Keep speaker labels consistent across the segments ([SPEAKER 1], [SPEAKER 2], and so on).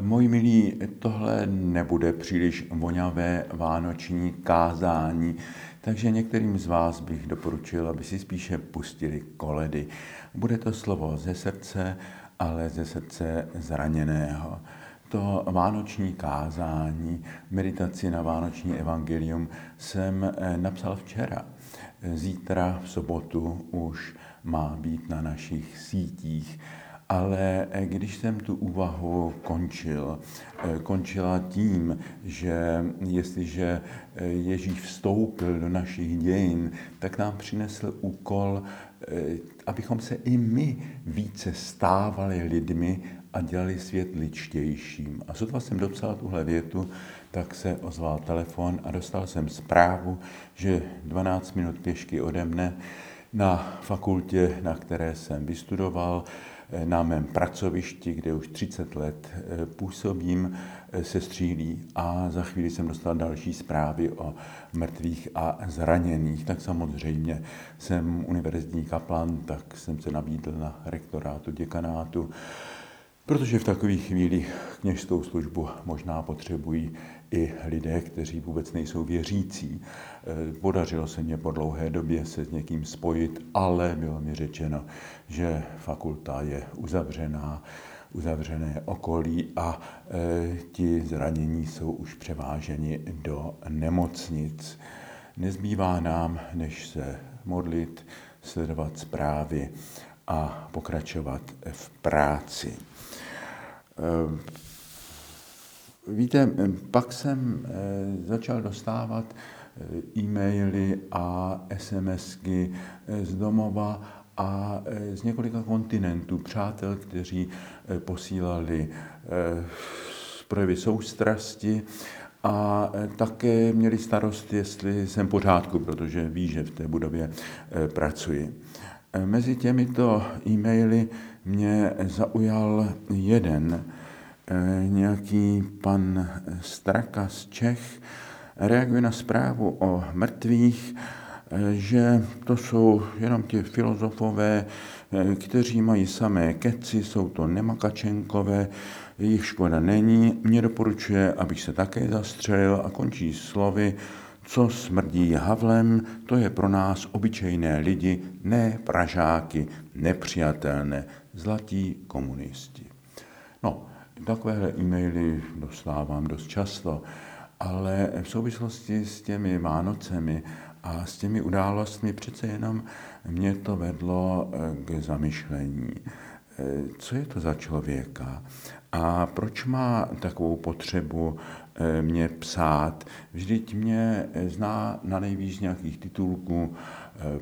[SPEAKER 1] Moji milí, tohle nebude příliš voňavé vánoční kázání, takže některým z vás bych doporučil, aby si spíše pustili koledy. Bude to slovo ze srdce, ale ze srdce zraněného. To vánoční kázání, meditaci na vánoční evangelium jsem eh, napsal včera. Zítra v sobotu už má být na našich sítích ale eh, když jsem tu úvahu končil, eh, končila tím, že jestliže eh, Ježíš vstoupil do našich dějin, tak nám přinesl úkol, abychom se i my více stávali lidmi a dělali svět ličtějším. A sotva jsem dopsal tuhle větu, tak se ozval telefon a dostal jsem zprávu, že 12 minut pěšky ode mne na fakultě, na které jsem vystudoval, na mém pracovišti, kde už 30 let eh, působím, eh, se střílí a za chvíli jsem dostal další zprávy o mrtvých a zraněných. Tak samozřejmě jsem univerzitní kaplan, tak jsem se nabídl na rektorátu, děkanátu Protože v takových chvílích kněžskou službu možná potřebují i lidé, kteří vůbec nejsou věřící. Eh, podařilo se mě po dlouhé době se s někým spojit, ale bylo mi řečeno, že fakulta je uzavřená, uzavřené okolí a e, ti zranění jsou už převáženi do nemocnic. Nezbývá nám, než se modlit, sledovat zprávy a pokračovat v práci. Eh, víte, pak jsem eh, začal dostávat eh, e-maily a SMSky z domova a z několika kontinentů přátel, kteří posílali projevy soustrasti a také měli starost, jestli jsem pořádku, protože ví, že v té budově pracuji. Mezi těmito e-maily mě zaujal jeden, eh, nějaký pan Straka z Čech, reaguje na zprávu o mrtvých, eh, že to jsou jenom ti filozofové, eh, kteří mají samé keci, jsou to nemakačenkové, jejich škoda není. Mě doporučuje, abych se také zastřelil a končí slovy, co smrdí Havlem, to je pro nás obyčejné lidi, ne pražáky, nepřijatelné, zlatí komunisti. No, takovéhle e-maily dostávám dost často, ale v souvislosti s těmi Vánocemi a s těmi událostmi přece jenom mě to vedlo eh, k zamyšlení. Eh, co je to za člověka a proč má takovou potřebu eh, mě psát. Vždyť mě zná na nejvíc nějakých titulků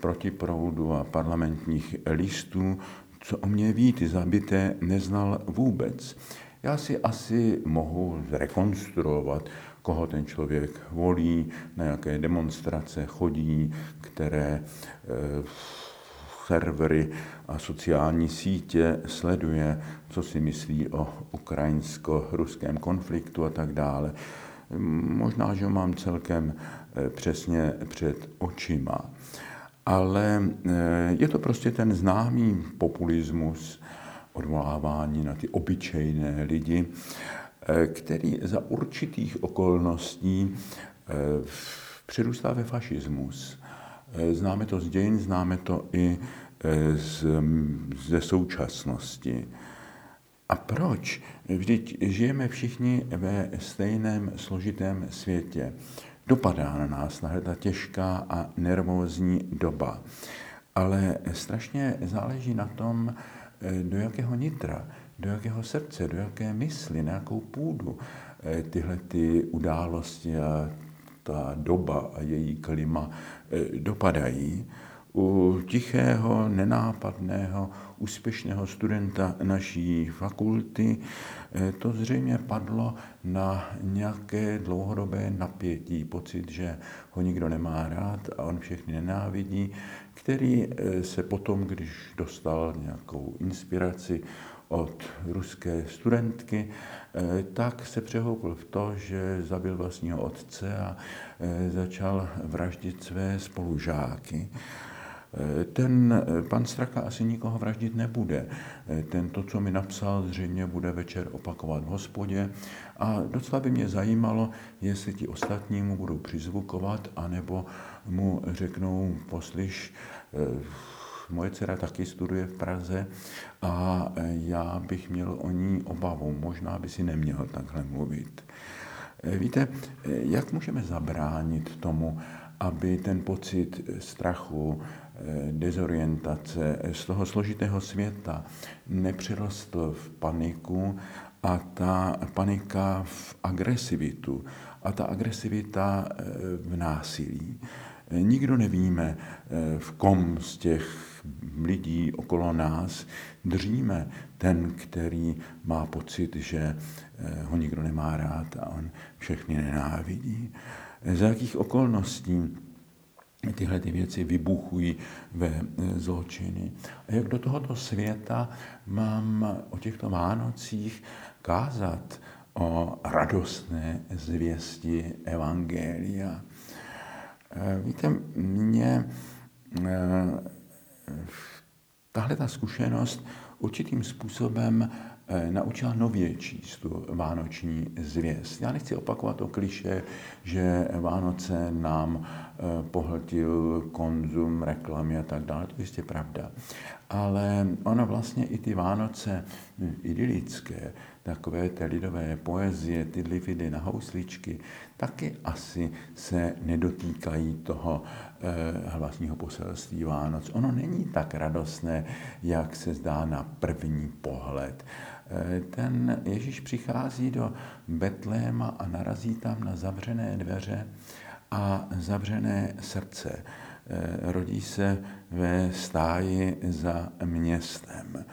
[SPEAKER 1] proti proudu a parlamentních listů, co o mě ví, ty zabité neznal vůbec. Já si asi mohu zrekonstruovat, koho ten člověk volí, na jaké demonstrace chodí, které eh, servery a sociální sítě sleduje, co si myslí o ukrajinsko-ruském konfliktu a tak dále. Možná, že ho mám celkem eh, přesně před očima ale eh, je to prostě ten známý populismus, odvolávání na ty obyčejné lidi, eh, který za určitých okolností přerůstá ve fašismus. Známe to z dějin, známe to i z, ze současnosti. A proč? Vždyť žijeme všichni ve stejném složitém světě dopadá na nás na ta těžká a nervózní doba. Ale strašně záleží na tom, eh, do jakého nitra, do jakého srdce, do jaké mysli, na jakou půdu eh, tyhle ty události a ta doba a její klima eh, dopadají u tichého, nenápadného, úspěšného studenta naší fakulty. Eh, to zřejmě padlo na nějaké dlouhodobé napětí, pocit, že ho nikdo nemá rád a on všechny nenávidí, který eh, se potom, když dostal nějakou inspiraci od ruské studentky, eh, tak se přehoupil v to, že zabil vlastního otce a začal vraždit své spolužáky. Ten pan Straka asi nikoho vraždit nebude. Ten to, co mi napsal, zřejmě bude večer opakovat v hospodě. A docela by mě zajímalo, jestli ti ostatní mu budou přizvukovat, anebo mu řeknou, poslyš, Moje dcera taky studuje v Praze a já bych měl o ní obavu. Možná by si neměl takhle mluvit. Víte, jak můžeme zabránit tomu, aby ten pocit strachu, dezorientace z toho složitého světa nepřirostl v paniku a ta panika v agresivitu a ta agresivita v násilí. Nikdo nevíme, v kom z těch lidí okolo nás držíme ten, který má pocit, že eh, ho nikdo nemá rád a on všechny nenávidí. Za jakých okolností tyhle ty věci vybuchují ve eh, zločiny. A jak do tohoto světa mám o těchto Vánocích kázat o radostné zvěsti Evangelia. Eh, víte, mě tahle ta zkušenost určitým způsobem eh, naučila nově číst tu vánoční zvěst. Já nechci opakovat to kliše, že Vánoce nám eh, pohltil konzum, reklamy a tak dále. To je jistě pravda. Ale ono vlastně i ty Vánoce hm, idylické, takové té lidové poezie, ty lividy na housličky, taky asi se nedotýkají toho eh, vlastního poselství Vánoc. Ono není tak radostné, jak se zdá na první pohled. Eh, ten Ježíš přichází do Betléma a narazí tam na zavřené dveře a zavřené srdce. Eh, rodí se ve stáji za městem.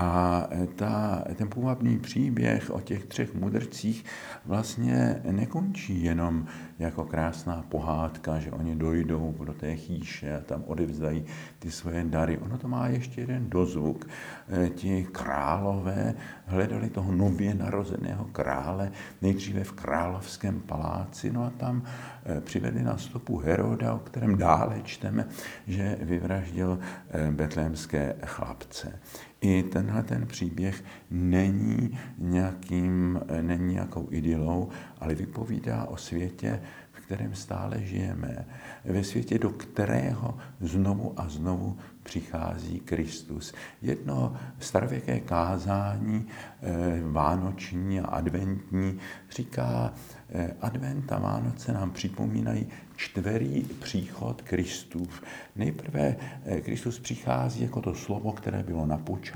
[SPEAKER 1] A ta, ten půvabný příběh o těch třech mudrcích vlastně nekončí jenom jako krásná pohádka, že oni dojdou do té chýše a tam odevzdají ty svoje dary. Ono to má ještě jeden dozvuk. E, ti králové hledali toho nově narozeného krále nejdříve v královském paláci, no a tam e, přivedli na stopu Heroda, o kterém dále čteme, že vyvraždil e, betlémské chlapce. I tenhle ten příběh není, nějakým, není nějakou idylou, ale vypovídá o světě, v kterém stále žijeme. Ve světě, do kterého znovu a znovu přichází Kristus. Jedno starověké kázání, eh, vánoční a adventní, říká, eh, advent a Vánoce nám připomínají čtverý příchod Kristův. Nejprve eh, Kristus přichází jako to slovo, které bylo na počátku,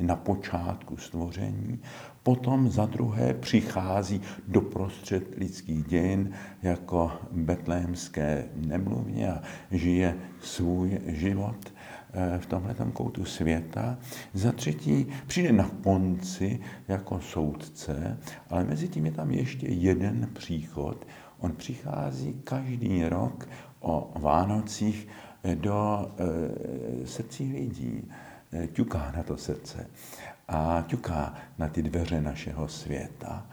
[SPEAKER 1] na počátku stvoření, potom za druhé přichází do prostřed lidských dějin jako betlémské nemluvně a žije svůj život eh, v tomhle koutu světa. Za třetí přijde na konci jako soudce, ale mezi tím je tam ještě jeden příchod, On přichází každý rok o Vánocích do e, srdcí lidí, ťuká na to srdce a ťuká na ty dveře našeho světa.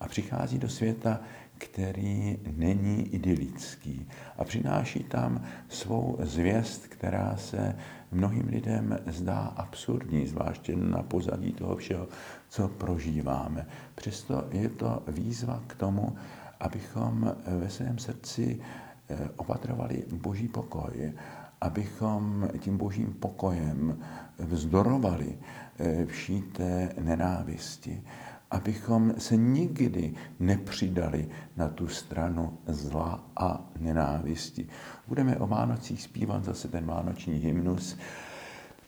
[SPEAKER 1] A přichází do světa, který není idylický a přináší tam svou zvěst, která se mnohým lidem zdá absurdní, zvláště na pozadí toho všeho, co prožíváme. Přesto je to výzva k tomu, abychom ve svém srdci eh, opatrovali boží pokoj, abychom tím božím pokojem vzdorovali eh, vší té nenávisti, abychom se nikdy nepřidali na tu stranu zla a nenávisti. Budeme o Vánocích zpívat zase ten vánoční hymnus,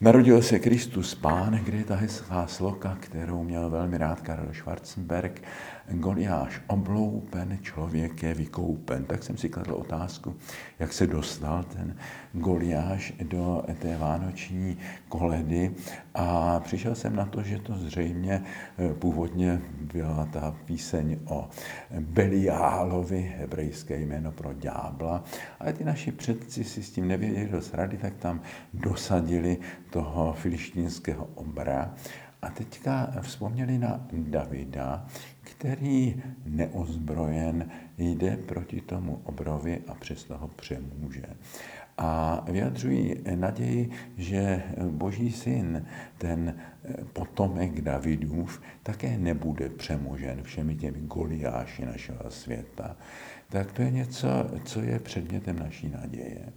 [SPEAKER 1] Narodil se Kristus Pán, kde je ta hezká sloka, kterou měl velmi rád Karel Schwarzenberg. Goliáš obloupen, člověk je vykoupen. Tak jsem si kladl otázku, jak se dostal ten Goliáš do té vánoční koledy a přišel jsem na to, že to zřejmě eh, původně byla ta píseň o Beliálovi, hebrejské jméno pro ďábla, ale ty naši předci si s tím nevěděli dost rady, tak tam dosadili toho filištínského obra a teďka vzpomněli na Davida, který neozbrojen jde proti tomu obrovi a přesto ho přemůže. A vyjadřují naději, že Boží syn, ten potomek Davidův, také nebude přemožen všemi těmi goliáši našeho světa. Tak to je něco, co je předmětem naší naděje.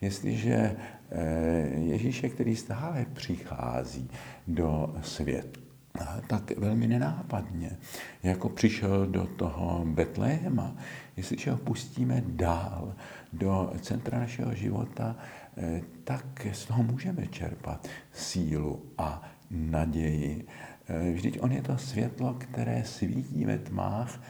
[SPEAKER 1] Jestliže Ježíše, který stále přichází do světa, tak velmi nenápadně, jako přišel do toho Betléma, jestliže ho pustíme dál do centra našeho života, eh, tak z toho můžeme čerpat sílu a naději. Eh, vždyť on je to světlo, které svítí ve tmách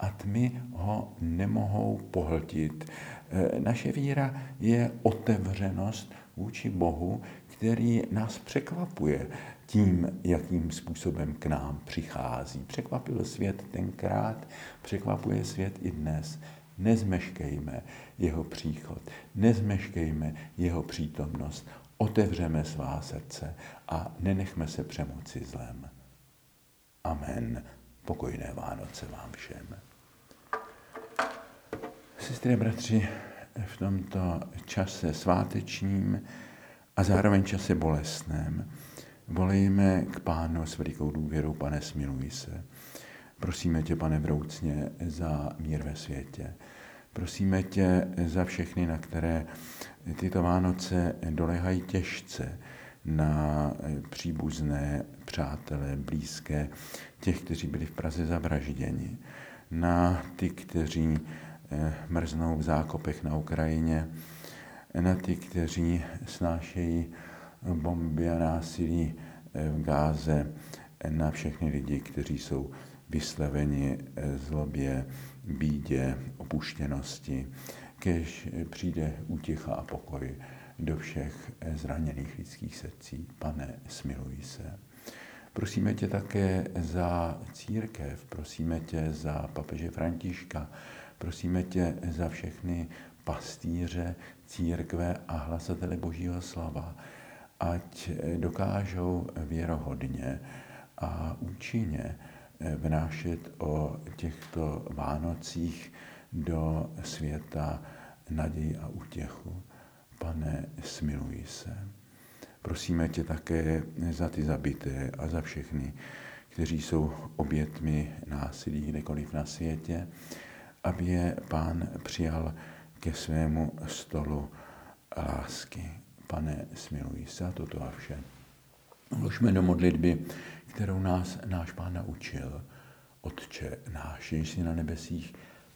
[SPEAKER 1] a tmy ho nemohou pohltit. Eh, naše víra je otevřenost vůči Bohu, který nás překvapuje tím, jakým způsobem k nám přichází. Překvapil svět tenkrát, překvapuje svět i dnes. Nezmeškejme jeho příchod, nezmeškejme jeho přítomnost, otevřeme svá srdce a nenechme se přemoci zlem. Amen. Pokojné Vánoce vám všem. Sestry bratři, v tomto čase svátečním a zároveň čase bolestném volejme k Pánu s velikou důvěrou, pane, smiluj se. Prosíme tě, pane, vroucně za mír ve světě. Prosíme tě za všechny, na které tyto Vánoce dolehají těžce, na příbuzné, přátelé, blízké, těch, kteří byli v Praze zavražděni, na ty, kteří eh, mrznou v zákopech na Ukrajině, na ty, kteří snášejí bomby a násilí eh, v Gáze, na všechny lidi, kteří jsou vyslaveni eh, zlobě, bídě, opuštěnosti, kež přijde útěcha a pokoj do všech zraněných lidských srdcí. Pane, smiluj se. Prosíme tě také za církev, prosíme tě za papeže Františka, prosíme tě za všechny pastýře církve a hlasatele Božího slava, ať dokážou věrohodně a účinně vnášet o těchto Vánocích do světa naději a útěchu. Pane, smiluj se. Prosíme tě také za ty zabité a za všechny, kteří jsou obětmi násilí kdekoliv na světě, aby je pán přijal ke svému stolu lásky. Pane, smiluj se a toto a vše. Vložme do modlitby, kterou nás náš pán naučil. Otče náš, jsi na nebesích,